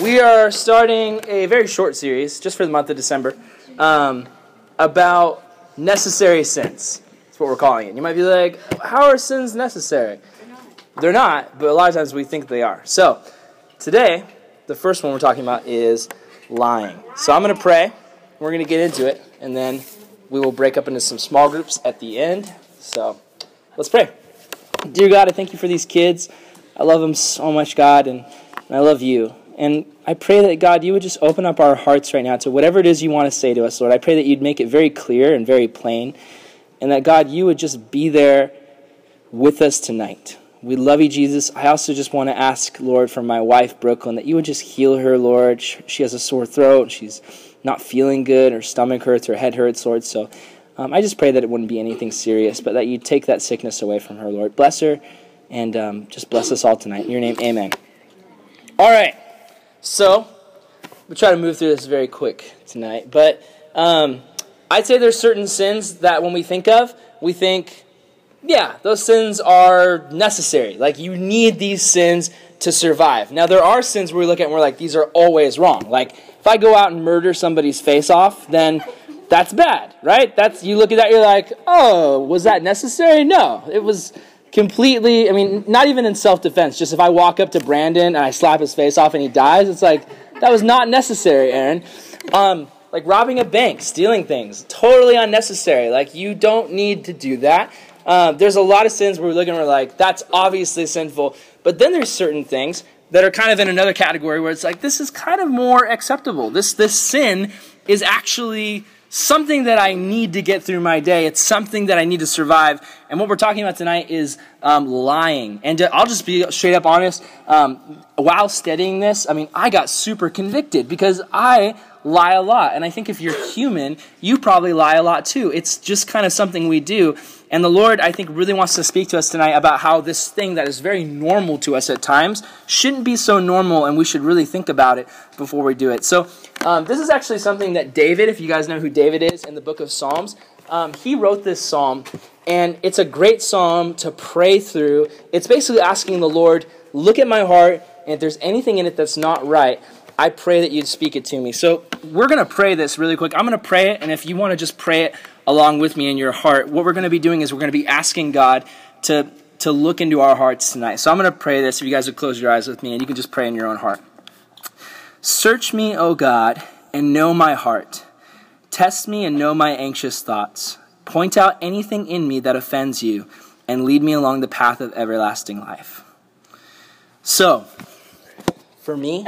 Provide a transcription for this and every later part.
we are starting a very short series, just for the month of December, um, about necessary sins. That's what we're calling it. You might be like, how are sins necessary? They're not, but a lot of times we think they are. So, today, the first one we're talking about is lying. So, I'm going to pray. We're going to get into it, and then we will break up into some small groups at the end. So, let's pray. Dear God, I thank you for these kids. I love them so much, God, and, and I love you. And I pray that, God, you would just open up our hearts right now to whatever it is you want to say to us, Lord. I pray that you'd make it very clear and very plain, and that, God, you would just be there with us tonight. We love you, Jesus. I also just want to ask, Lord, for my wife, Brooklyn, that you would just heal her, Lord. She has a sore throat. She's not feeling good. Her stomach hurts. Her head hurts, Lord. So um, I just pray that it wouldn't be anything serious, but that you'd take that sickness away from her, Lord. Bless her, and um, just bless us all tonight. In your name, amen. All right. So, we'll try to move through this very quick tonight. But um, I'd say there's certain sins that when we think of, we think, yeah, those sins are necessary. Like, you need these sins to survive. Now, there are sins where we look at and we're like, these are always wrong. Like, if I go out and murder somebody's face off, then that's bad, right? That's you look at that, you're like, oh, was that necessary? No, it was completely, I mean, not even in self defense. Just if I walk up to Brandon and I slap his face off and he dies, it's like, that was not necessary, Aaron. Um, like robbing a bank, stealing things, totally unnecessary. Like, you don't need to do that. Uh, there's a lot of sins where we look and we're like, that's obviously sinful. But then there's certain things that are kind of in another category where it's like, this is kind of more acceptable. This, this sin is actually something that I need to get through my day. It's something that I need to survive. And what we're talking about tonight is um, lying. And to, I'll just be straight up honest. Um, while studying this, I mean, I got super convicted because I lie a lot. And I think if you're human, you probably lie a lot too. It's just kind of something we do. And the Lord, I think, really wants to speak to us tonight about how this thing that is very normal to us at times shouldn't be so normal, and we should really think about it before we do it. So, um, this is actually something that David, if you guys know who David is in the book of Psalms, um, he wrote this psalm, and it's a great psalm to pray through. It's basically asking the Lord, look at my heart, and if there's anything in it that's not right, I pray that you'd speak it to me. So, we're going to pray this really quick. I'm going to pray it, and if you want to just pray it along with me in your heart, what we're going to be doing is we're going to be asking God to, to look into our hearts tonight. So I'm going to pray this. If you guys would close your eyes with me, and you can just pray in your own heart. Search me, O God, and know my heart. Test me and know my anxious thoughts. Point out anything in me that offends you, and lead me along the path of everlasting life. So, for me,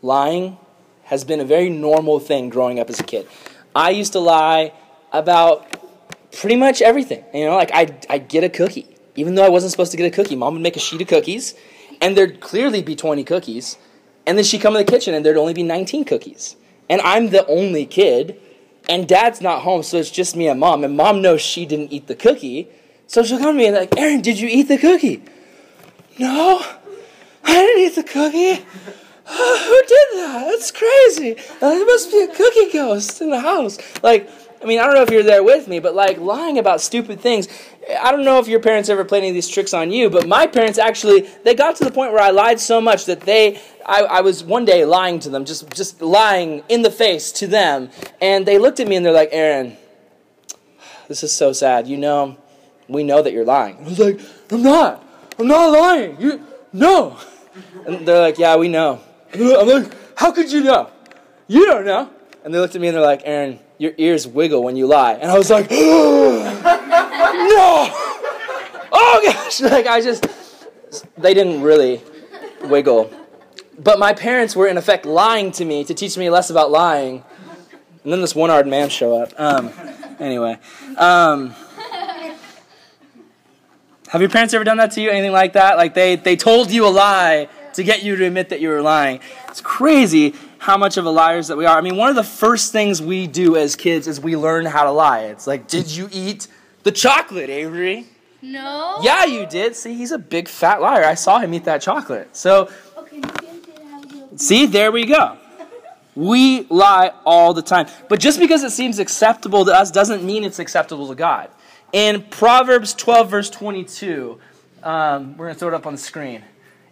lying has been a very normal thing growing up as a kid. I used to lie about pretty much everything. You know, like I'd, I'd get a cookie. Even though I wasn't supposed to get a cookie, mom would make a sheet of cookies, and there'd clearly be 20 cookies. And then she'd come in the kitchen, and there'd only be 19 cookies. And I'm the only kid, and dad's not home, so it's just me and mom. And mom knows she didn't eat the cookie. So she'll come to me and like, Aaron, did you eat the cookie? No, I didn't eat the cookie. who did that? That's crazy. There must be a cookie ghost in the house. Like, I mean, I don't know if you're there with me, but like lying about stupid things. I don't know if your parents ever played any of these tricks on you, but my parents actually they got to the point where I lied so much that they I, I was one day lying to them, just just lying in the face to them, and they looked at me and they're like, Aaron, this is so sad. You know, we know that you're lying. I was like, I'm not. I'm not lying. You no. And they're like, Yeah, we know. I'm like, how could you know? You don't know. And they looked at me and they're like, Aaron, your ears wiggle when you lie. And I was like, no! Oh gosh! Like, I just, they didn't really wiggle. But my parents were, in effect, lying to me to teach me less about lying. And then this one armed man show up. Um, anyway. Um, have your parents ever done that to you? Anything like that? Like they, they told you a lie to get you to admit that you were lying. It's crazy how much of a liars that we are. I mean, one of the first things we do as kids is we learn how to lie. It's like, did you eat the chocolate, Avery? No. Yeah, you did. See, he's a big fat liar. I saw him eat that chocolate. So, Okay, see, there we go. We lie all the time. But just because it seems acceptable to us doesn't mean it's acceptable to God. In Proverbs 12, verse 22, um, we're going to throw it up on the screen.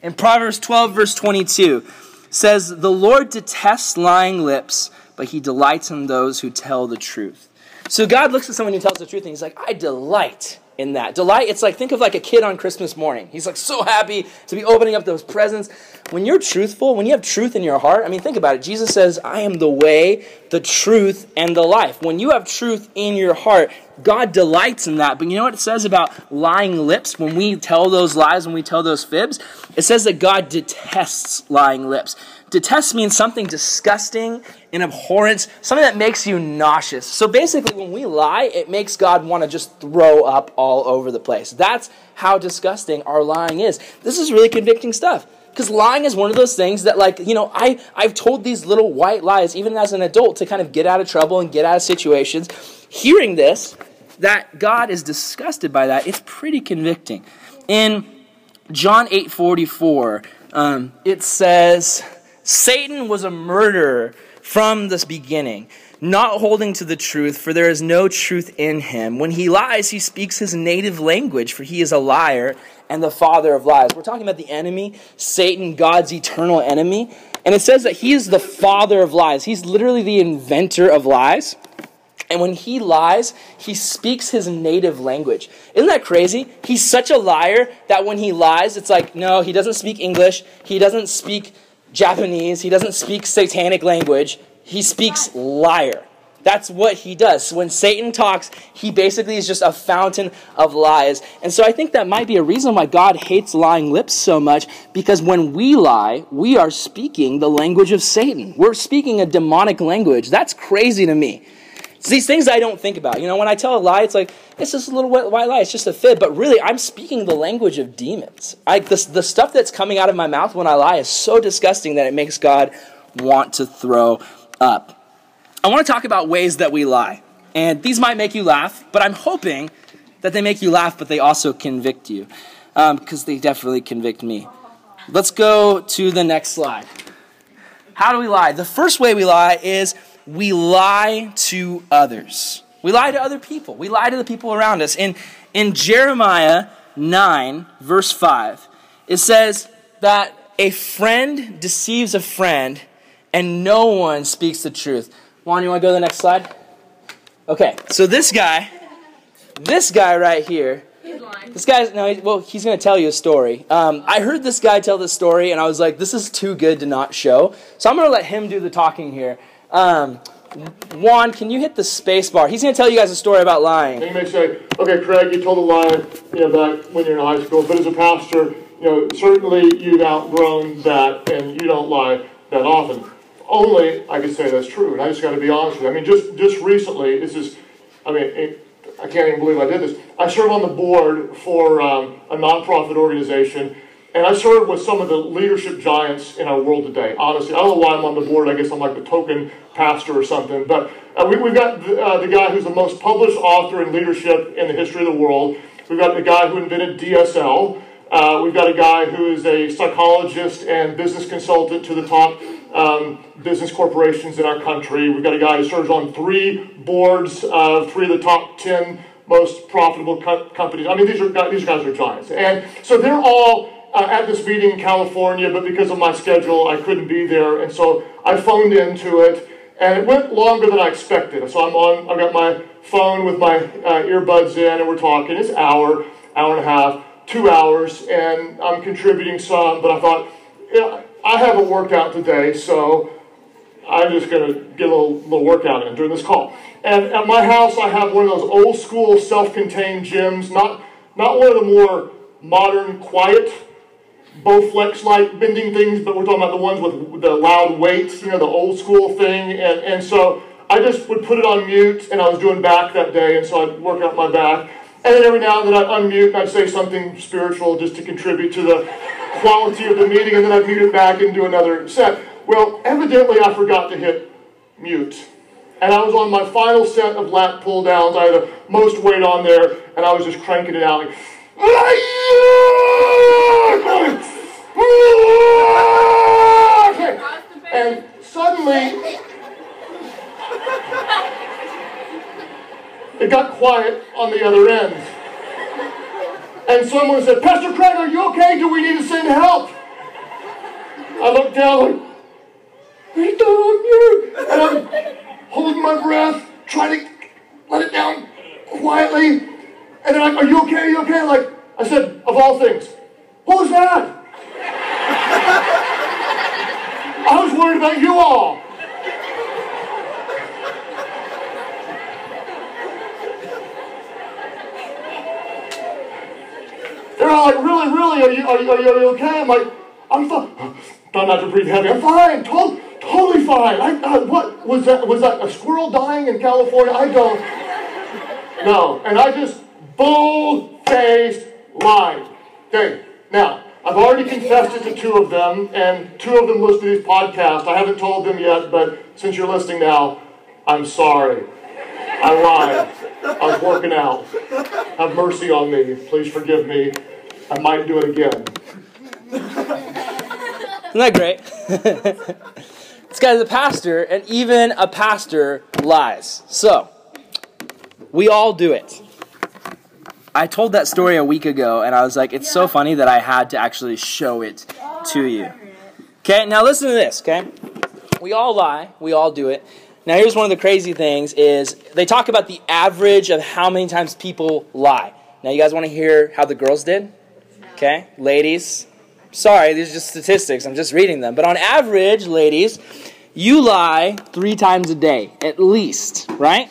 In Proverbs 12, verse 22, says, The Lord detests lying lips, but he delights in those who tell the truth. So God looks at someone who tells the truth and he's like, I delight in that. Delight, it's like, think of like a kid on Christmas morning. He's like so happy to be opening up those presents. When you're truthful, when you have truth in your heart, I mean, think about it. Jesus says, I am the way, the truth, and the life. When you have truth in your heart, God delights in that. But you know what it says about lying lips? When we tell those lies, when we tell those fibs, it says that God detests lying lips. Detest means something disgusting and abhorrent, something that makes you nauseous. So basically, when we lie, it makes God want to just throw up all over the place. That's how disgusting our lying is. This is really convicting stuff. Because lying is one of those things that, like, you know, I, I've told these little white lies, even as an adult, to kind of get out of trouble and get out of situations. Hearing this, that God is disgusted by that, it's pretty convicting. In John 8 44, um, it says, Satan was a murderer from this beginning, not holding to the truth, for there is no truth in him. When he lies, he speaks his native language, for he is a liar and the father of lies. We're talking about the enemy, Satan, God's eternal enemy. And it says that he is the father of lies. He's literally the inventor of lies. And when he lies, he speaks his native language. Isn't that crazy? He's such a liar that when he lies, it's like, no, he doesn't speak English. He doesn't speak Japanese. He doesn't speak satanic language. He speaks liar. That's what he does. When Satan talks, he basically is just a fountain of lies. And so I think that might be a reason why God hates lying lips so much, because when we lie, we are speaking the language of Satan. We're speaking a demonic language. That's crazy to me. It's these things I don't think about. You know, when I tell a lie, it's like, it's just a little white lie, it's just a fib. But really, I'm speaking the language of demons. I, the, the stuff that's coming out of my mouth when I lie is so disgusting that it makes God want to throw up. I want to talk about ways that we lie. And these might make you laugh, but I'm hoping that they make you laugh, but they also convict you. Because um, they definitely convict me. Let's go to the next slide. How do we lie? The first way we lie is we lie to others. We lie to other people. We lie to the people around us. In, in Jeremiah 9, verse 5, it says that a friend deceives a friend and no one speaks the truth. Juan, you want to go to the next slide? Okay, so this guy, this guy right here, this guy's no, well, he's going to tell you a story. Um, I heard this guy tell this story, and I was like, this is too good to not show. So I'm going to let him do the talking here. Um, Juan, can you hit the space bar? He's going to tell you guys a story about lying. And you may say, okay, Craig, you told a lie you know, back when you're in high school, but as a pastor, you know, certainly you've outgrown that and you don't lie that often. Only I can say that's true, and I just got to be honest with you. I mean, just, just recently, this is, I mean, it, I can't even believe I did this. I serve on the board for um, a nonprofit organization and I serve with some of the leadership giants in our world today. Honestly, I don't know why I'm on the board. I guess I'm like the token pastor or something. But uh, we, have got the, uh, the, guy who's the most published author in leadership in the history of the world. We've got the guy who invented DSL. Uh, we've got a guy who is a psychologist and business consultant to the top um, business corporations in our country. We've got a guy who serves on three boards of three of the top 10 most profitable co- companies. I mean, these, are, these guys are giants. And so they're all uh, at this meeting in California, but because of my schedule, I couldn't be there. And so I phoned into it, and it went longer than I expected. So I'm on, I've got my phone with my uh, earbuds in, and we're talking. It's hour, hour and a half, two hours, and I'm contributing some, but I thought, yeah, I haven't worked out today, so I'm just going to get a little, little workout in during this call. And at my house, I have one of those old school self-contained gyms, not, not one of the more modern, quiet Bowflex like bending things, but we're talking about the ones with the loud weights, you know, the old school thing. And, and so I just would put it on mute, and I was doing back that day, and so I'd work out my back. And then every now and then I'd unmute and I'd say something spiritual just to contribute to the quality of the meeting, and then I'd mute it back and do another set. Well, evidently I forgot to hit mute. And I was on my final set of lat pull downs. I had the most weight on there, and I was just cranking it out. Like, and suddenly, it got quiet on the other end. And someone said, Pastor Craig, are you okay? Do we need to send help? I look down like, I don't you. And I'm holding my breath, trying to let it down quietly. And they're like, are you okay? Are you okay? Like, I said, of all things, who's that? I was worried about you all. They're all like, really, really, are you, are you, are you, okay? I'm like, I'm fine. Try not to breathe heavy. I'm fine. To- totally fine. I, I, what was that? Was that a squirrel dying in California? I don't. No. And I just bull-faced lied. Okay. Now, I've already confessed it to two of them, and two of them listen to these podcasts. I haven't told them yet, but since you're listening now, I'm sorry. I lied. I was working out. Have mercy on me. Please forgive me. I might do it again. Isn't that great? this guy's a pastor, and even a pastor lies. So, we all do it. I told that story a week ago, and I was like, it's so funny that I had to actually show it to you. Okay, now listen to this, okay? We all lie, we all do it. Now here's one of the crazy things is they talk about the average of how many times people lie. Now you guys want to hear how the girls did? Okay, ladies. Sorry, these are just statistics. I'm just reading them. But on average, ladies, you lie three times a day, at least, right?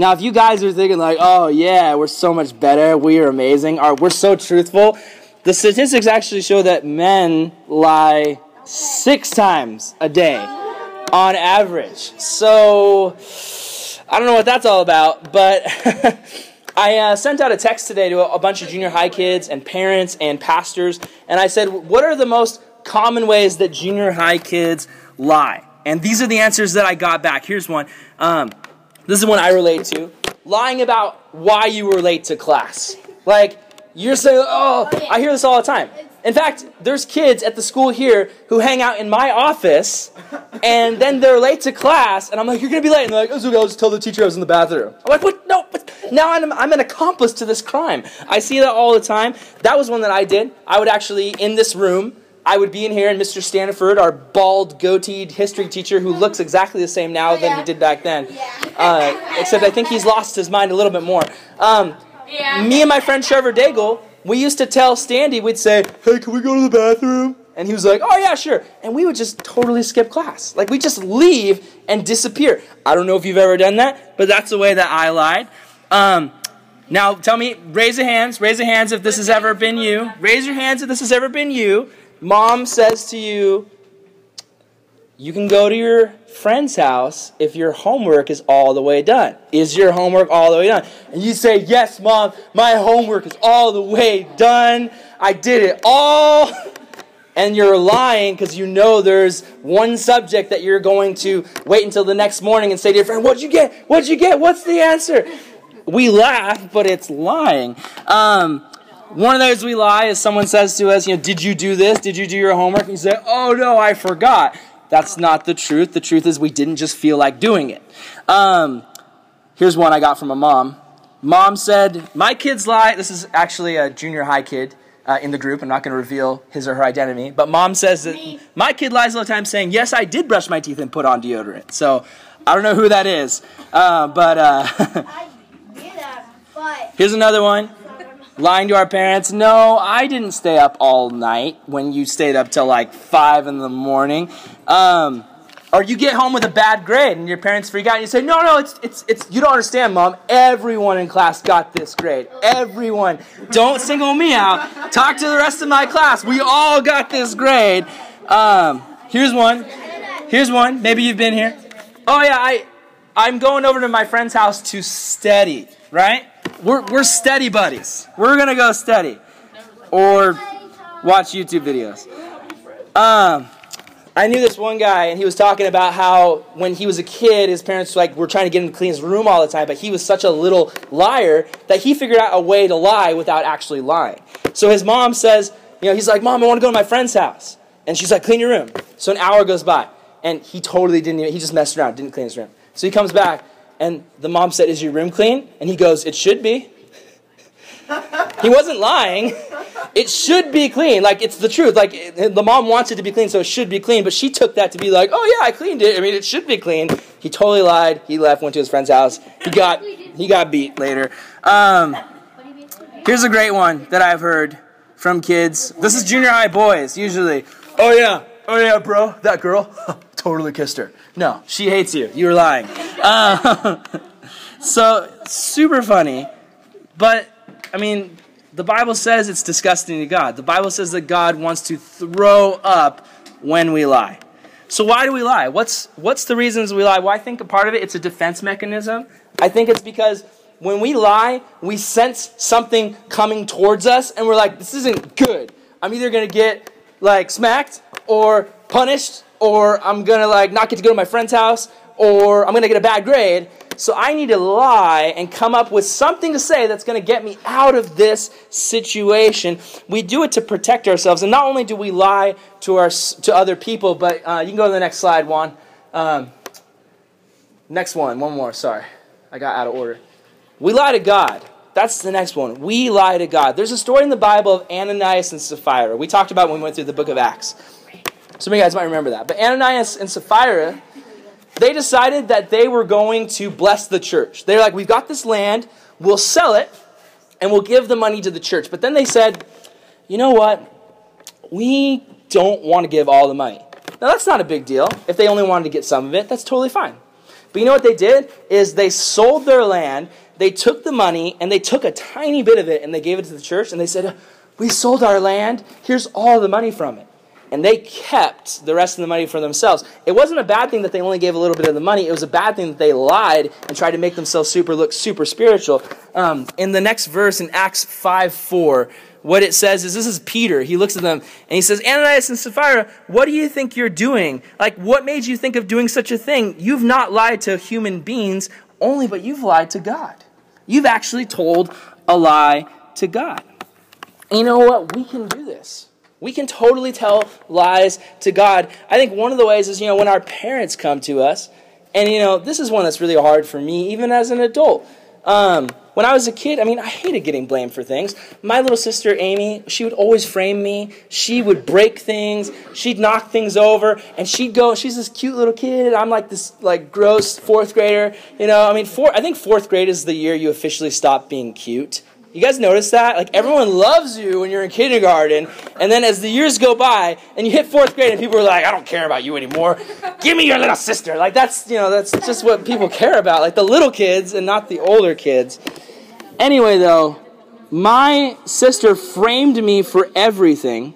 Now, if you guys are thinking like, "Oh yeah, we're so much better, we are amazing," "We're so truthful," the statistics actually show that men lie six times a day on average. So, I don't know what that's all about, but I uh, sent out a text today to a, a bunch of junior high kids and parents and pastors, and I said, "What are the most common ways that junior high kids lie?" And these are the answers that I got back. Here's one. Um, this is one I relate to. Lying about why you were late to class. Like, you're saying, oh, I hear this all the time. In fact, there's kids at the school here who hang out in my office, and then they're late to class, and I'm like, you're gonna be late. And they're like, oh, okay, I'll just tell the teacher I was in the bathroom. I'm like, what? No, but now I'm, I'm an accomplice to this crime. I see that all the time. That was one that I did. I would actually, in this room, I would be in here, and Mr. Stanford, our bald, goateed history teacher, who looks exactly the same now than he did back then, uh, except I think he's lost his mind a little bit more. Um, me and my friend Trevor Daigle, we used to tell Standy, we'd say, "Hey, can we go to the bathroom?" And he was like, "Oh yeah, sure." And we would just totally skip class, like we just leave and disappear. I don't know if you've ever done that, but that's the way that I lied. Um, now, tell me, raise your hands. Raise your hands if this has ever been you. Raise your hands if this has ever been you. Mom says to you, you can go to your friend's house if your homework is all the way done. Is your homework all the way done? And you say, Yes, mom, my homework is all the way done. I did it all. And you're lying because you know there's one subject that you're going to wait until the next morning and say to your friend, What'd you get? What'd you get? What's the answer? We laugh, but it's lying. Um, one of those we lie is someone says to us, you know, did you do this? Did you do your homework? And you say, oh no, I forgot. That's not the truth. The truth is we didn't just feel like doing it. Um, here's one I got from a mom. Mom said, my kids lie. This is actually a junior high kid uh, in the group. I'm not going to reveal his or her identity. But mom says that my kid lies all the time saying, yes, I did brush my teeth and put on deodorant. So I don't know who that is. Uh, but uh, that, but here's another one. Lying to our parents. No, I didn't stay up all night when you stayed up till like five in the morning. Um, or you get home with a bad grade and your parents freak out and you say, No, no, it's it's it's you don't understand, mom. Everyone in class got this grade. Everyone. Don't single me out. Talk to the rest of my class. We all got this grade. Um, here's one. Here's one. Maybe you've been here. Oh yeah, I I'm going over to my friend's house to study, right? We're, we're steady buddies. We're gonna go steady. Or watch YouTube videos. Um, I knew this one guy, and he was talking about how when he was a kid, his parents like were trying to get him to clean his room all the time, but he was such a little liar that he figured out a way to lie without actually lying. So his mom says, you know, he's like, "Mom, I want to go to my friend's house," and she's like, "Clean your room." So an hour goes by, and he totally didn't. Even, he just messed around, didn't clean his room. So he comes back, and the mom said, Is your room clean? And he goes, It should be. he wasn't lying. it should be clean. Like it's the truth. Like it- the mom wants it to be clean, so it should be clean. But she took that to be like, oh yeah, I cleaned it. I mean, it should be clean. He totally lied. He left, went to his friend's house. He got he got beat later. Um, here's a great one that I've heard from kids. This is junior high boys usually. Oh yeah, oh yeah, bro, that girl totally kissed her. No, she hates you. You were lying. Uh, so super funny, but I mean, the Bible says it's disgusting to God. The Bible says that God wants to throw up when we lie. So why do we lie? What's what's the reasons we lie? Well, I think a part of it it's a defense mechanism. I think it's because when we lie, we sense something coming towards us and we're like, this isn't good. I'm either going to get like smacked or punished or I'm to like not get to go to my friend's house or I'm to get a bad grade. So I need to lie and come up with something to say that's to get me out of this situation. We do it to protect ourselves, and not only do we lie to our to other people, but uh, you can go to the next slide, Juan. Um, next one, one more. Sorry, I got out of order. We lie to God. That's the next one. We lie to God. There's a story in the Bible of Ananias and Sapphira. We talked about when we went through the book of Acts. Some of you guys might remember that. But Ananias and Sapphira they decided that they were going to bless the church. They're like, we've got this land, we'll sell it, and we'll give the money to the church. But then they said, you know what? We don't want to give all the money. Now, that's not a big deal. If they only wanted to get some of it, that's totally fine. But you know what they did? Is they sold their land, they took the money, and they took a tiny bit of it and they gave it to the church, and they said, We sold our land, here's all the money from it and they kept the rest of the money for themselves. It wasn't a bad thing that they only gave a little bit of the money. It was a bad thing that they lied and tried to make themselves super look super spiritual. Um, in the next verse in Acts 5 4, what it says is this is Peter. He looks at them and he says, Ananias and Sapphira, what do you think you're doing? Like, what made you think of doing such a thing? You've not lied to human beings only, but you've lied to God. You've actually told a lie to God. And you know what? We can do this. We can totally tell lies to God. I think one of the ways is, you know, when our parents come to us, and, you know, this is one that's really hard for me, even as an adult. Um, when I was a kid, I mean, I hated getting blamed for things. My little sister, Amy, she would always frame me. She would break things. She'd knock things over. And she'd go, she's this cute little kid. I'm like this, like, gross fourth grader. You know, I mean, four, I think fourth grade is the year you officially stop being cute. You guys notice that? Like everyone loves you when you're in kindergarten, and then as the years go by and you hit fourth grade and people are like, I don't care about you anymore. Give me your little sister. Like that's you know, that's just what people care about. Like the little kids and not the older kids. Anyway though, my sister framed me for everything,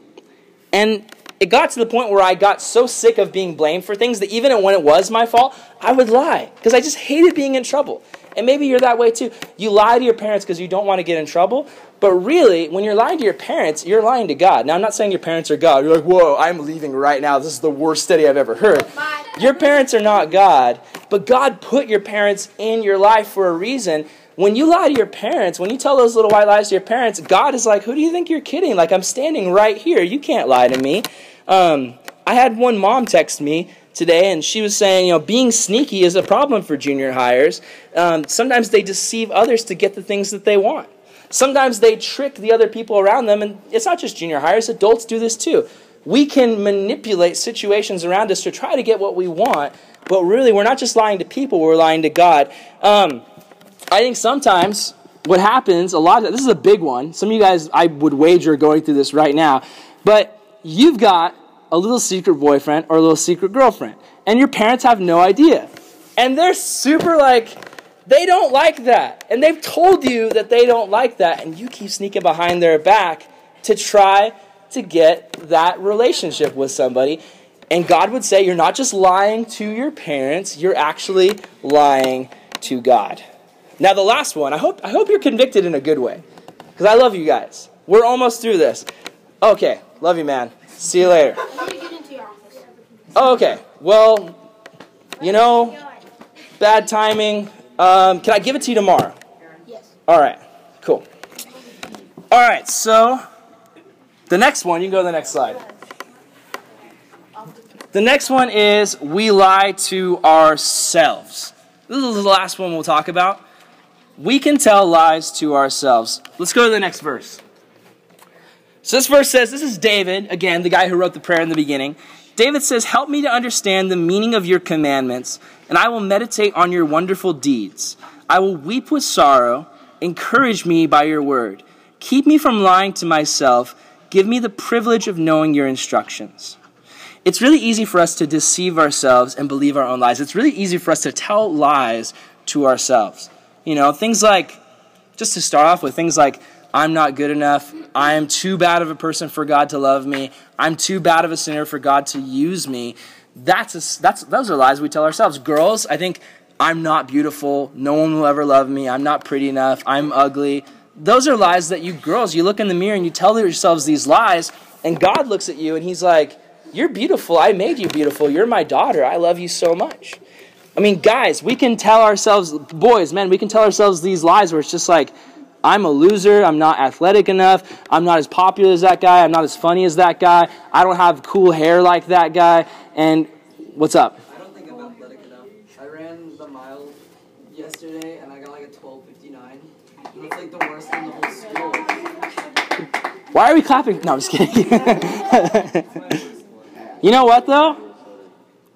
and it got to the point where I got so sick of being blamed for things that even when it was my fault, I would lie because I just hated being in trouble. And maybe you're that way too. You lie to your parents because you don't want to get in trouble, but really, when you're lying to your parents, you're lying to God. Now, I'm not saying your parents are God. You're like, whoa, I'm leaving right now. This is the worst study I've ever heard. Your parents are not God, but God put your parents in your life for a reason. When you lie to your parents, when you tell those little white lies to your parents, God is like, who do you think you're kidding? Like, I'm standing right here. You can't lie to me. Um, I had one mom text me today, and she was saying, you know, being sneaky is a problem for junior hires. Um, sometimes they deceive others to get the things that they want. Sometimes they trick the other people around them, and it's not just junior hires, adults do this too. We can manipulate situations around us to try to get what we want, but really, we're not just lying to people, we're lying to God. Um, I think sometimes what happens, a lot of this is a big one. Some of you guys, I would wager, are going through this right now, but you've got a little secret boyfriend or a little secret girlfriend, and your parents have no idea. And they're super like, they don't like that. And they've told you that they don't like that, and you keep sneaking behind their back to try to get that relationship with somebody. And God would say, You're not just lying to your parents, you're actually lying to God. Now, the last one, I hope, I hope you're convicted in a good way, because I love you guys. We're almost through this. Okay, love you, man. See you later. How do you get into your office? Oh, okay. Well, you know, bad timing. Um, can I give it to you tomorrow? Yes. All right. Cool. All right. So the next one, you can go to the next slide. The next one is we lie to ourselves. This is the last one we'll talk about. We can tell lies to ourselves. Let's go to the next verse. So this verse says, this is David, again, the guy who wrote the prayer in the beginning. David says, Help me to understand the meaning of your commandments, and I will meditate on your wonderful deeds. I will weep with sorrow. Encourage me by your word. Keep me from lying to myself. Give me the privilege of knowing your instructions. It's really easy for us to deceive ourselves and believe our own lies. It's really easy for us to tell lies to ourselves. You know, things like, just to start off with, things like, I'm not good enough. I am too bad of a person for God to love me. I'm too bad of a sinner for God to use me. That's a, that's those are lies we tell ourselves. Girls, I think I'm not beautiful. No one will ever love me. I'm not pretty enough. I'm ugly. Those are lies that you girls, you look in the mirror and you tell yourselves these lies, and God looks at you and He's like, You're beautiful. I made you beautiful. You're my daughter. I love you so much. I mean, guys, we can tell ourselves, boys, men, we can tell ourselves these lies where it's just like, I'm a loser. I'm not athletic enough. I'm not as popular as that guy. I'm not as funny as that guy. I don't have cool hair like that guy. And what's up? I don't think I'm athletic enough. I ran the mile yesterday and I got like a 12:59. And it's like the worst in the whole school. Why are we clapping? No, I'm just kidding. you know what though?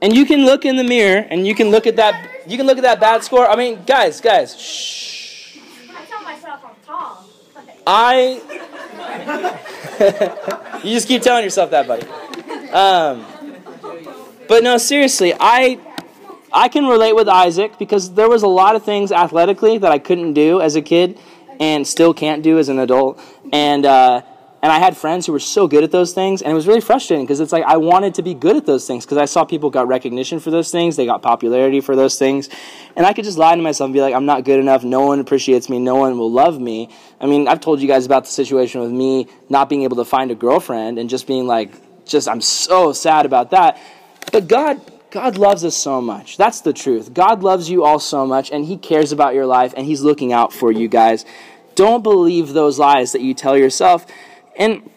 And you can look in the mirror and you can look at that you can look at that bad score. I mean, guys, guys, shh. I tell myself I'm tall. I. you just keep telling yourself that, buddy. Um, but no, seriously, I I can relate with Isaac because there was a lot of things athletically that I couldn't do as a kid, and still can't do as an adult. And uh, and I had friends who were so good at those things, and it was really frustrating because it's like I wanted to be good at those things because I saw people got recognition for those things, they got popularity for those things, and I could just lie to myself and be like, I'm not good enough. No one appreciates me. No one will love me. I mean, I've told you guys about the situation with me not being able to find a girlfriend and just being like, just I'm so sad about that. But God. God loves us so much. That's the truth. God loves you all so much, and He cares about your life, and He's looking out for you guys. Don't believe those lies that you tell yourself. And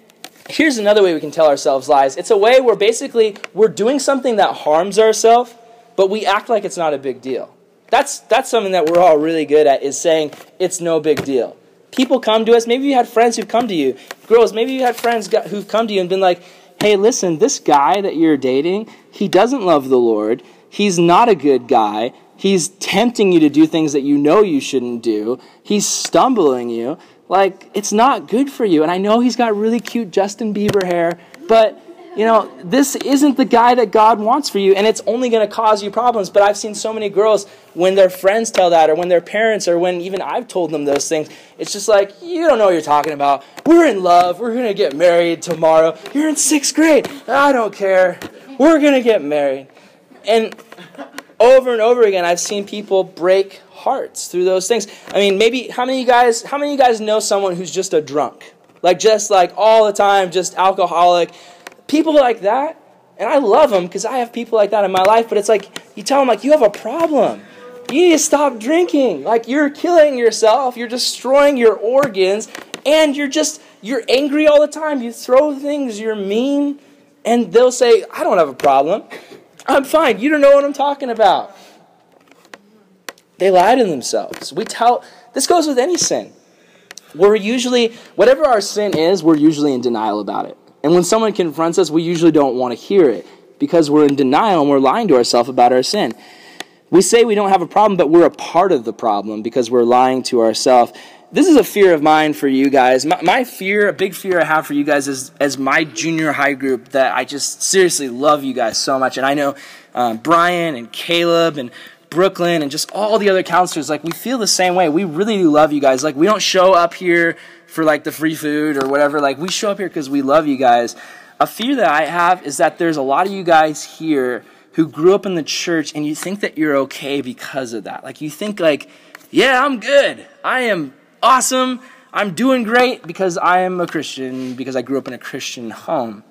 here's another way we can tell ourselves lies it's a way where basically we're doing something that harms ourselves, but we act like it's not a big deal. That's, that's something that we're all really good at is saying it's no big deal. People come to us. Maybe you had friends who've come to you. Girls, maybe you had friends who've come to you and been like, hey, listen, this guy that you're dating, he doesn't love the Lord. He's not a good guy. He's tempting you to do things that you know you shouldn't do. He's stumbling you. Like, it's not good for you. And I know he's got really cute Justin Bieber hair, but, you know, this isn't the guy that God wants for you, and it's only going to cause you problems. But I've seen so many girls, when their friends tell that, or when their parents, or when even I've told them those things, it's just like, you don't know what you're talking about. We're in love. We're going to get married tomorrow. You're in sixth grade. I don't care. We're going to get married. And over and over again, I've seen people break hearts through those things. I mean, maybe how many of you guys how many of you guys know someone who's just a drunk? Like just like all the time, just alcoholic. People like that. And I love them because I have people like that in my life, but it's like you tell them like you have a problem. You need to stop drinking. Like you're killing yourself, you're destroying your organs, and you're just you're angry all the time. You throw things, you're mean, and they'll say, "I don't have a problem. I'm fine. You don't know what I'm talking about." They lie to themselves. We tell this goes with any sin. We're usually whatever our sin is, we're usually in denial about it. And when someone confronts us, we usually don't want to hear it because we're in denial and we're lying to ourselves about our sin. We say we don't have a problem, but we're a part of the problem because we're lying to ourselves. This is a fear of mine for you guys. My, my, fear, a big fear I have for you guys, is as my junior high group that I just seriously love you guys so much. And I know um, Brian and Caleb and Brooklyn and just all the other counselors, like we feel the same way. We really do love you guys. Like we don't show up here for like the free food or whatever. Like we show up here because we love you guys. A fear that I have is that there's a lot of you guys here who grew up in the church and you think that you're okay because of that. Like you think like, yeah, I'm good. I am awesome. I'm doing great because I am a Christian, because I grew up in a Christian home.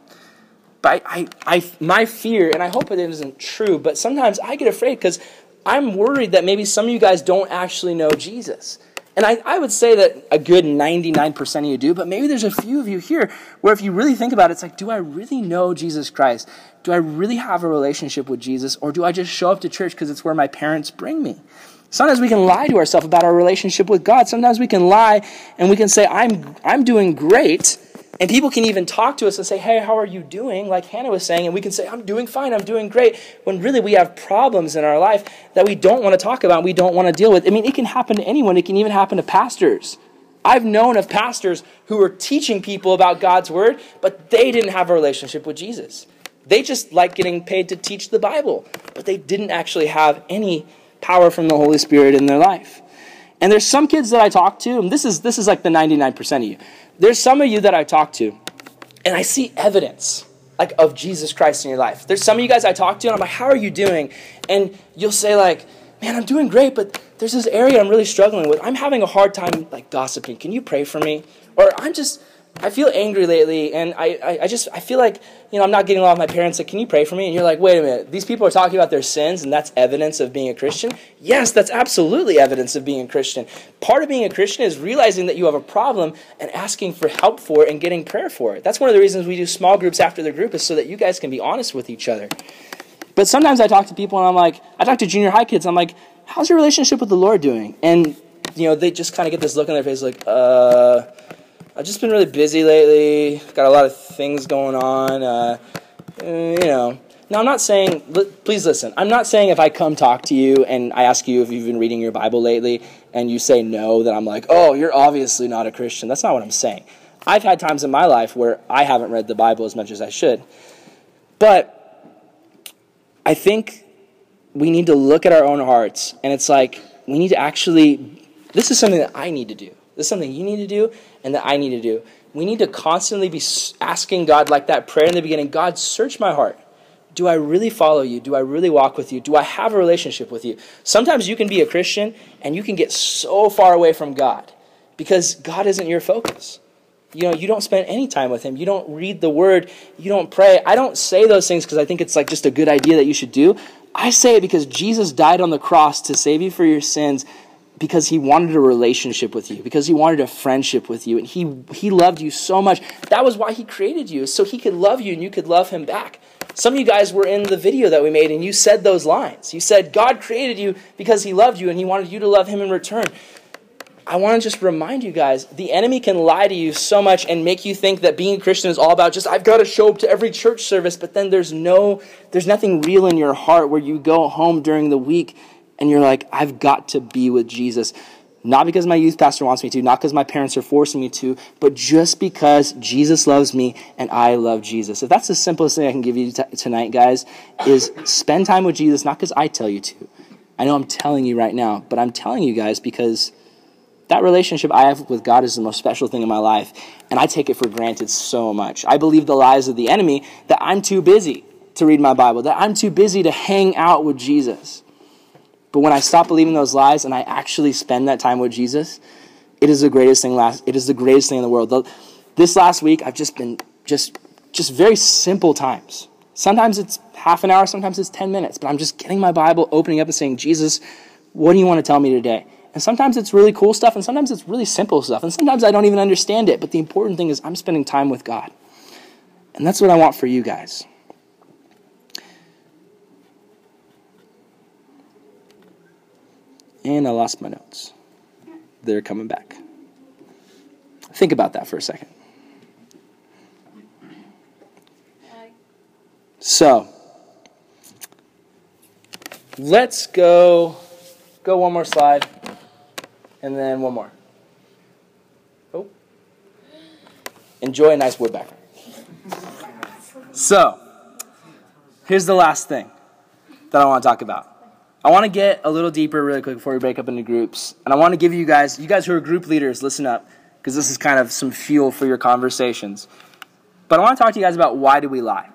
But I, I, I my fear, and I hope it isn't true, but sometimes I get afraid because I'm worried that maybe some of you guys don't actually know Jesus. And I, I would say that a good 99% of you do, but maybe there's a few of you here where if you really think about it, it's like, do I really know Jesus Christ? Do I really have a relationship with Jesus? Or do I just show up to church because it's where my parents bring me? Sometimes we can lie to ourselves about our relationship with God. Sometimes we can lie and we can say, I'm, I'm doing great And people can even talk to us and say, Hey, how are you doing? Like Hannah was saying, and we can say, I'm doing fine, I'm doing great, when really we have problems in our life that we don't want to talk about, we don't want to deal with. I mean, it can happen to anyone, it can even happen to pastors. I've known of pastors who were teaching people about God's word, but they didn't have a relationship with Jesus. They just like getting paid to teach the Bible, but they didn't actually have any power from the Holy Spirit in their life. And there's some kids that I talk to, and this is this is like the 99% of you. There's some of you that I talk to, and I see evidence like of Jesus Christ in your life. There's some of you guys I talk to, and I'm like, "How are you doing?" And you'll say like, "Man, I'm doing great, but there's this area I'm really struggling with. I'm having a hard time like gossiping. Can you pray for me?" Or I'm just I feel angry lately, and I, I, I, just I feel like you know I'm not getting along with my parents. Like, can you pray for me? And you're like, wait a minute, these people are talking about their sins, and that's evidence of being a Christian. Yes, that's absolutely evidence of being a Christian. Part of being a Christian is realizing that you have a problem and asking for help for it and getting prayer for it. That's one of the reasons we do small groups after the group is so that you guys can be honest with each other. But sometimes I talk to people and I'm like, I talk to junior high kids. I'm like, how's your relationship with the Lord doing? And you know, they just kind of get this look on their face like, uh I've just been really busy lately. Got a lot of things going on. Uh, you know. Now, I'm not saying, please listen, I'm not saying if I come talk to you and I ask you if you've been reading your Bible lately and you say no, that I'm like, oh, you're obviously not a Christian. That's not what I'm saying. I've had times in my life where I haven't read the Bible as much as I should. But I think we need to look at our own hearts and it's like, we need to actually, this is something that I need to do. This is something you need to do and that I need to do. We need to constantly be asking God, like that prayer in the beginning God, search my heart. Do I really follow you? Do I really walk with you? Do I have a relationship with you? Sometimes you can be a Christian and you can get so far away from God because God isn't your focus. You know, you don't spend any time with him. You don't read the word. You don't pray. I don't say those things because I think it's like just a good idea that you should do. I say it because Jesus died on the cross to save you for your sins because he wanted a relationship with you, because he wanted a friendship with you, and he, he loved you so much. That was why he created you, so he could love you and you could love him back. Some of you guys were in the video that we made and you said those lines. You said, God created you because he loved you and he wanted you to love him in return. I want to just remind you guys the enemy can lie to you so much and make you think that being a Christian is all about just I've got to show up to every church service, but then there's no there's nothing real in your heart where you go home during the week and you're like, I've got to be with Jesus. Not because my youth pastor wants me to, not because my parents are forcing me to, but just because Jesus loves me and I love Jesus. If that's the simplest thing I can give you t- tonight, guys, is spend time with Jesus, not because I tell you to. I know I'm telling you right now, but I'm telling you guys because that relationship I have with God is the most special thing in my life, and I take it for granted so much. I believe the lies of the enemy that I'm too busy to read my Bible, that I'm too busy to hang out with Jesus. But when I stop believing those lies and I actually spend that time with Jesus, it is the greatest thing last it is the greatest thing in the world. This last week I've just been just just very simple times. Sometimes it's half an hour, sometimes it's 10 minutes, but I'm just getting my Bible, opening up and saying, "Jesus, what do you want to tell me today?" And sometimes it's really cool stuff and sometimes it's really simple stuff and sometimes I don't even understand it, but the important thing is I'm spending time with God. And that's what I want for you guys. And I lost my notes. They're coming back. Think about that for a second. So, let's go go one more slide and then one more. Oh. Enjoy a nice wood background. So, here's the last thing that I want to talk about. I want to get a little deeper really quick before we break up into groups. And I want to give you guys, you guys who are group leaders, listen up, because this is kind of some fuel for your conversations. But I want to talk to you guys about why do we lie?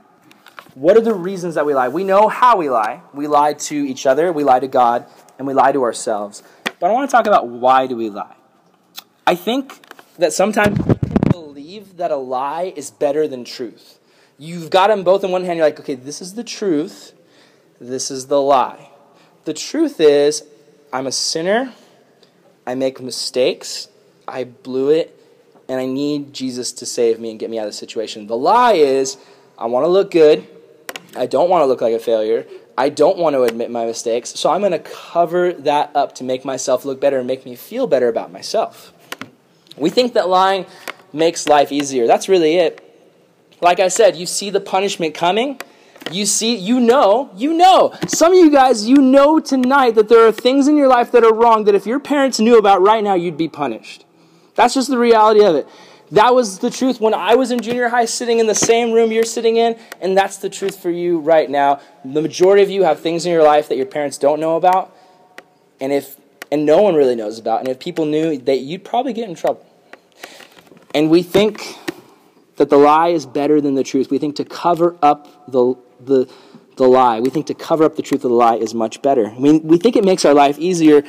What are the reasons that we lie? We know how we lie. We lie to each other, we lie to God, and we lie to ourselves. But I want to talk about why do we lie? I think that sometimes people believe that a lie is better than truth. You've got them both in one hand, you're like, okay, this is the truth, this is the lie. The truth is, I'm a sinner. I make mistakes. I blew it. And I need Jesus to save me and get me out of the situation. The lie is, I want to look good. I don't want to look like a failure. I don't want to admit my mistakes. So I'm going to cover that up to make myself look better and make me feel better about myself. We think that lying makes life easier. That's really it. Like I said, you see the punishment coming. You see, you know, you know. Some of you guys, you know tonight that there are things in your life that are wrong that if your parents knew about right now, you'd be punished. That's just the reality of it. That was the truth when I was in junior high, sitting in the same room you're sitting in, and that's the truth for you right now. The majority of you have things in your life that your parents don't know about, and if and no one really knows about. And if people knew, that you'd probably get in trouble. And we think that the lie is better than the truth. We think to cover up the the the lie. We think to cover up the truth of the lie is much better. We, we think it makes our life easier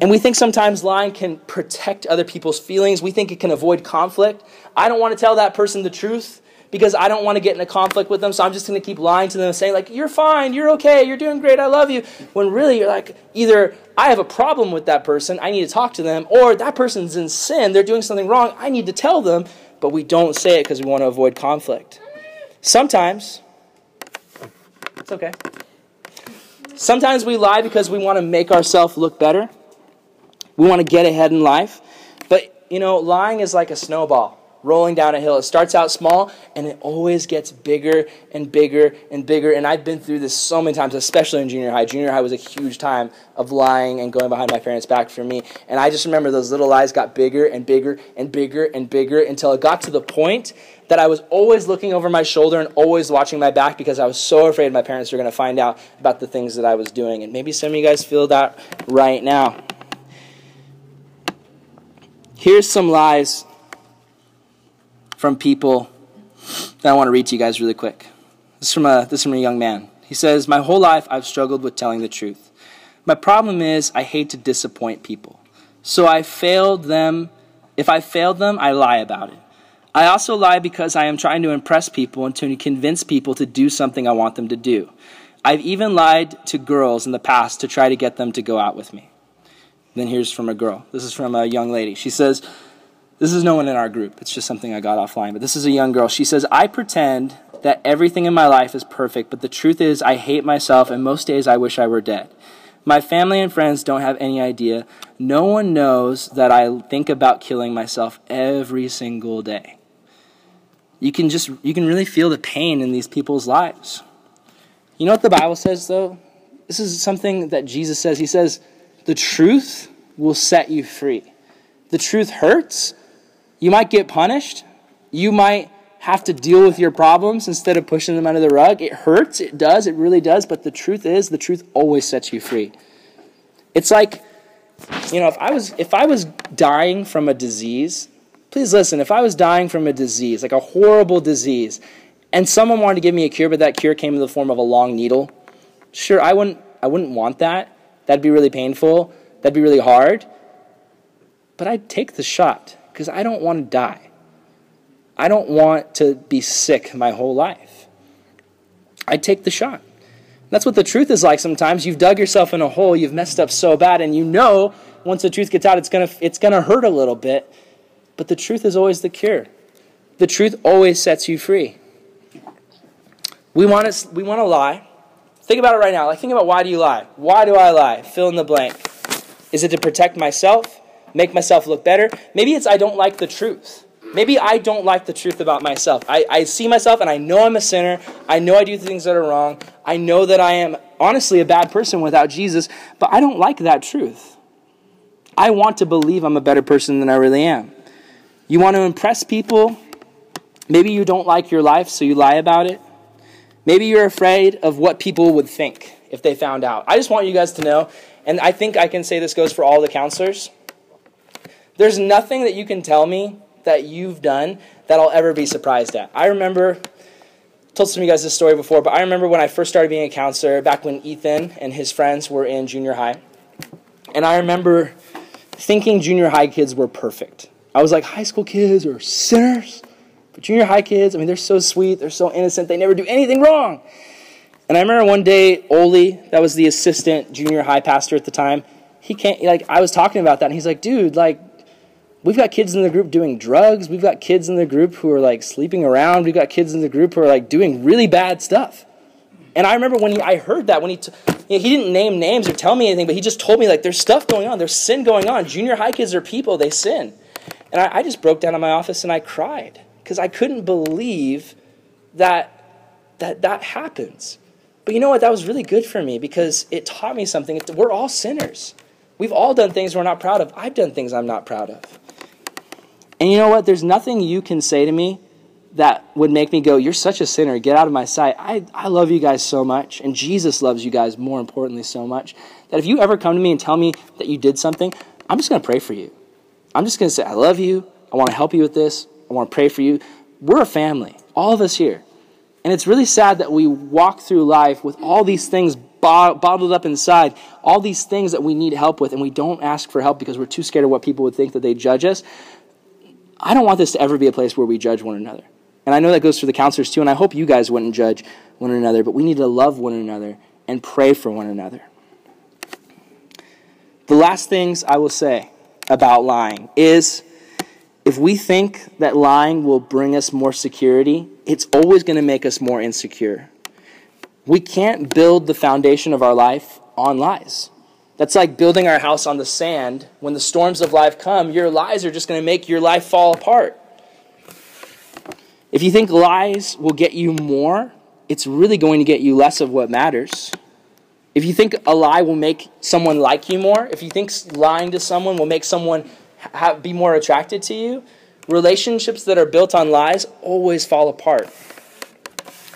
and we think sometimes lying can protect other people's feelings. We think it can avoid conflict. I don't want to tell that person the truth because I don't want to get in a conflict with them. So I'm just going to keep lying to them, and saying, like, you're fine, you're okay, you're doing great, I love you. When really you're like, either I have a problem with that person, I need to talk to them, or that person's in sin, they're doing something wrong, I need to tell them, but we don't say it because we want to avoid conflict. Sometimes, it's okay. Sometimes we lie because we want to make ourselves look better. We want to get ahead in life. But, you know, lying is like a snowball rolling down a hill. It starts out small and it always gets bigger and bigger and bigger. And I've been through this so many times, especially in junior high. Junior high was a huge time of lying and going behind my parents' back for me. And I just remember those little lies got bigger and bigger and bigger and bigger until it got to the point that I was always looking over my shoulder and always watching my back because I was so afraid my parents were going to find out about the things that I was doing. And maybe some of you guys feel that right now. Here's some lies from people that I want to read to you guys really quick. This is from a, this is from a young man. He says, My whole life I've struggled with telling the truth. My problem is I hate to disappoint people. So I failed them. If I failed them, I lie about it. I also lie because I am trying to impress people and to convince people to do something I want them to do. I've even lied to girls in the past to try to get them to go out with me. Then here's from a girl. This is from a young lady. She says, This is no one in our group. It's just something I got offline. But this is a young girl. She says, I pretend that everything in my life is perfect, but the truth is, I hate myself, and most days I wish I were dead. My family and friends don't have any idea. No one knows that I think about killing myself every single day. You can just, you can really feel the pain in these people's lives. You know what the Bible says, though? This is something that Jesus says. He says, the truth will set you free. The truth hurts. You might get punished. You might have to deal with your problems instead of pushing them under the rug. It hurts. It does. It really does. But the truth is, the truth always sets you free. It's like, you know, if I was if I was dying from a disease, please listen. If I was dying from a disease, like a horrible disease, and someone wanted to give me a cure, but that cure came in the form of a long needle, sure, I wouldn't I wouldn't want that. That'd be really painful. That'd be really hard. But I'd take the shot because I don't want to die. I don't want to be sick my whole life. I'd take the shot. That's what the truth is like sometimes. You've dug yourself in a hole, you've messed up so bad, and you know once the truth gets out, it's going to it's gonna hurt a little bit. But the truth is always the cure. The truth always sets you free. We want to, we want to lie Think about it right now. Like, think about why do you lie? Why do I lie? Fill in the blank. Is it to protect myself? Make myself look better? Maybe it's I don't like the truth. Maybe I don't like the truth about myself. I, I see myself and I know I'm a sinner. I know I do things that are wrong. I know that I am honestly a bad person without Jesus, but I don't like that truth. I want to believe I'm a better person than I really am. You want to impress people? Maybe you don't like your life, so you lie about it. Maybe you're afraid of what people would think if they found out. I just want you guys to know, and I think I can say this goes for all the counselors. There's nothing that you can tell me that you've done that I'll ever be surprised at. I remember, told some of you guys this story before, but I remember when I first started being a counselor, back when Ethan and his friends were in junior high. And I remember thinking junior high kids were perfect. I was like, high school kids are sinners. But junior high kids, I mean, they're so sweet, they're so innocent, they never do anything wrong. And I remember one day, Oli, that was the assistant junior high pastor at the time, he can't, like, I was talking about that, and he's like, dude, like, we've got kids in the group doing drugs, we've got kids in the group who are, like, sleeping around, we've got kids in the group who are, like, doing really bad stuff. And I remember when he, I heard that, when he, t- you know, he didn't name names or tell me anything, but he just told me, like, there's stuff going on, there's sin going on. Junior high kids are people, they sin. And I, I just broke down in my office and I cried because I couldn't believe that that that happens. But you know what? That was really good for me because it taught me something. We're all sinners. We've all done things we're not proud of. I've done things I'm not proud of. And you know what? There's nothing you can say to me that would make me go, You're such a sinner. Get out of my sight. I, I love you guys so much. And Jesus loves you guys, more importantly, so much that if you ever come to me and tell me that you did something, I'm just going to pray for you. I'm just going to say, I love you. I want to help you with this. I want to pray for you. We're a family, all of us here. And it's really sad that we walk through life with all these things bottled up inside, all these things that we need help with, and we don't ask for help because we're too scared of what people would think that they judge us. I don't want this to ever be a place where we judge one another. And I know that goes for the counselors too, and I hope you guys wouldn't judge one another, but we need to love one another and pray for one another. The last things I will say about lying is if we think that lying will bring us more security, it's always going to make us more insecure. We can't build the foundation of our life on lies. That's like building our house on the sand. When the storms of life come, your lies are just going to make your life fall apart. If you think lies will get you more, it's really going to get you less of what matters. If you think a lie will make someone like you more, if you think lying to someone will make someone have, be more attracted to you, relationships that are built on lies always fall apart.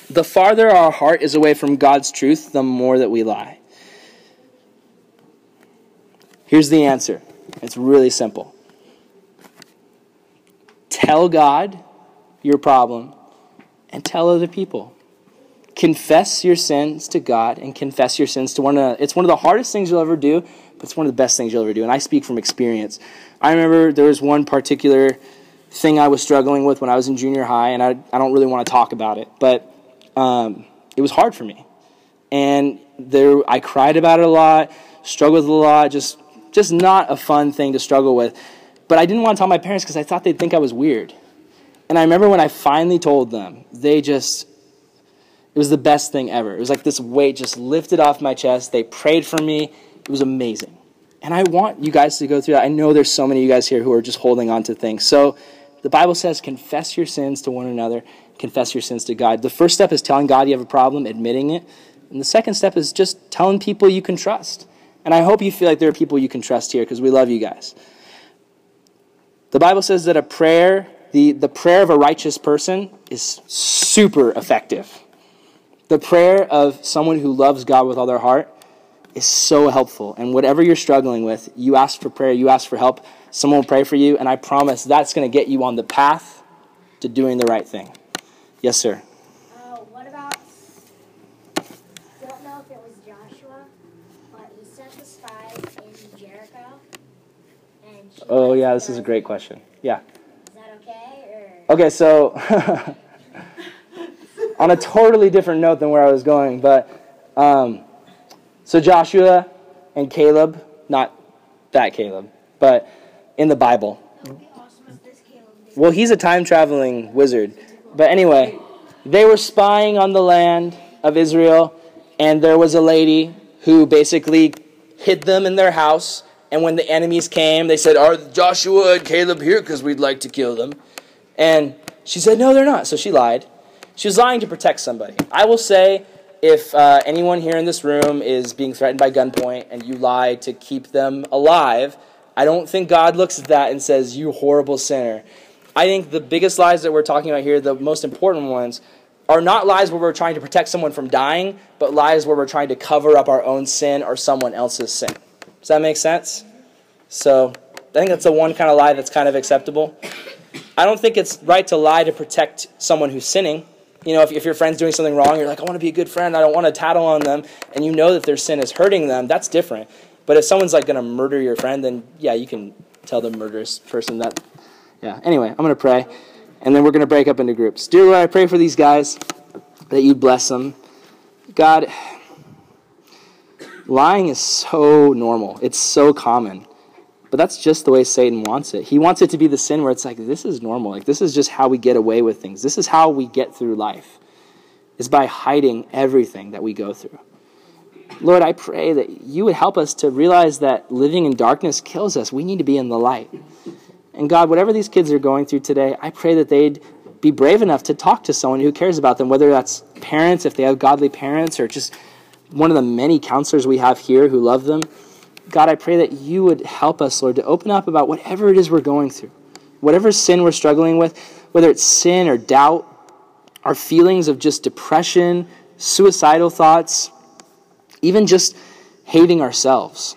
The farther our heart is away from God's truth, the more that we lie. Here's the answer it's really simple. Tell God your problem and tell other people. Confess your sins to God and confess your sins to one another. It's one of the hardest things you'll ever do, but it's one of the best things you'll ever do. And I speak from experience. I remember there was one particular thing I was struggling with when I was in junior high, and I, I don't really want to talk about it, but um, it was hard for me. And there, I cried about it a lot, struggled with it a lot, just, just not a fun thing to struggle with. But I didn't want to tell my parents because I thought they'd think I was weird. And I remember when I finally told them, they just, it was the best thing ever. It was like this weight just lifted off my chest. They prayed for me. It was amazing. And I want you guys to go through that. I know there's so many of you guys here who are just holding on to things. So the Bible says, confess your sins to one another, confess your sins to God. The first step is telling God you have a problem, admitting it. And the second step is just telling people you can trust. And I hope you feel like there are people you can trust here because we love you guys. The Bible says that a prayer, the, the prayer of a righteous person, is super effective. The prayer of someone who loves God with all their heart is so helpful. And whatever you're struggling with, you ask for prayer, you ask for help, someone will pray for you, and I promise that's going to get you on the path to doing the right thing. Yes, sir. Uh, what about, don't know if it was Joshua, but he sent the spies in Jericho. And oh, yeah, this is a great question. Yeah. Is that okay? Or? Okay, so on a totally different note than where I was going, but um, so Joshua and Caleb, not that Caleb, but in the Bible. Well, he's a time traveling wizard. But anyway, they were spying on the land of Israel, and there was a lady who basically hid them in their house. And when the enemies came, they said, Are Joshua and Caleb here? Because we'd like to kill them. And she said, No, they're not. So she lied. She was lying to protect somebody. I will say, if uh, anyone here in this room is being threatened by gunpoint and you lie to keep them alive, I don't think God looks at that and says, You horrible sinner. I think the biggest lies that we're talking about here, the most important ones, are not lies where we're trying to protect someone from dying, but lies where we're trying to cover up our own sin or someone else's sin. Does that make sense? So I think that's the one kind of lie that's kind of acceptable. I don't think it's right to lie to protect someone who's sinning. You know, if, if your friend's doing something wrong, you're like, I want to be a good friend, I don't want to tattle on them, and you know that their sin is hurting them, that's different. But if someone's like going to murder your friend, then yeah, you can tell the murderous person that. Yeah. Anyway, I'm going to pray, and then we're going to break up into groups. Dear Lord, I pray for these guys that you bless them. God, lying is so normal. It's so common. But that's just the way Satan wants it. He wants it to be the sin where it's like, this is normal. Like, this is just how we get away with things. This is how we get through life, is by hiding everything that we go through. Lord, I pray that you would help us to realize that living in darkness kills us. We need to be in the light. And God, whatever these kids are going through today, I pray that they'd be brave enough to talk to someone who cares about them, whether that's parents, if they have godly parents, or just one of the many counselors we have here who love them. God, I pray that you would help us, Lord, to open up about whatever it is we're going through, whatever sin we're struggling with, whether it's sin or doubt, our feelings of just depression, suicidal thoughts, even just hating ourselves.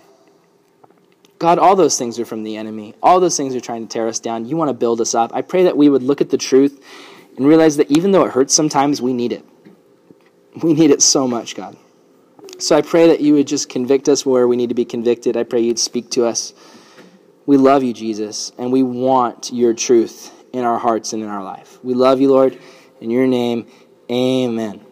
God, all those things are from the enemy. All those things are trying to tear us down. You want to build us up. I pray that we would look at the truth and realize that even though it hurts sometimes, we need it. We need it so much, God. So I pray that you would just convict us where we need to be convicted. I pray you'd speak to us. We love you, Jesus, and we want your truth in our hearts and in our life. We love you, Lord. In your name, amen.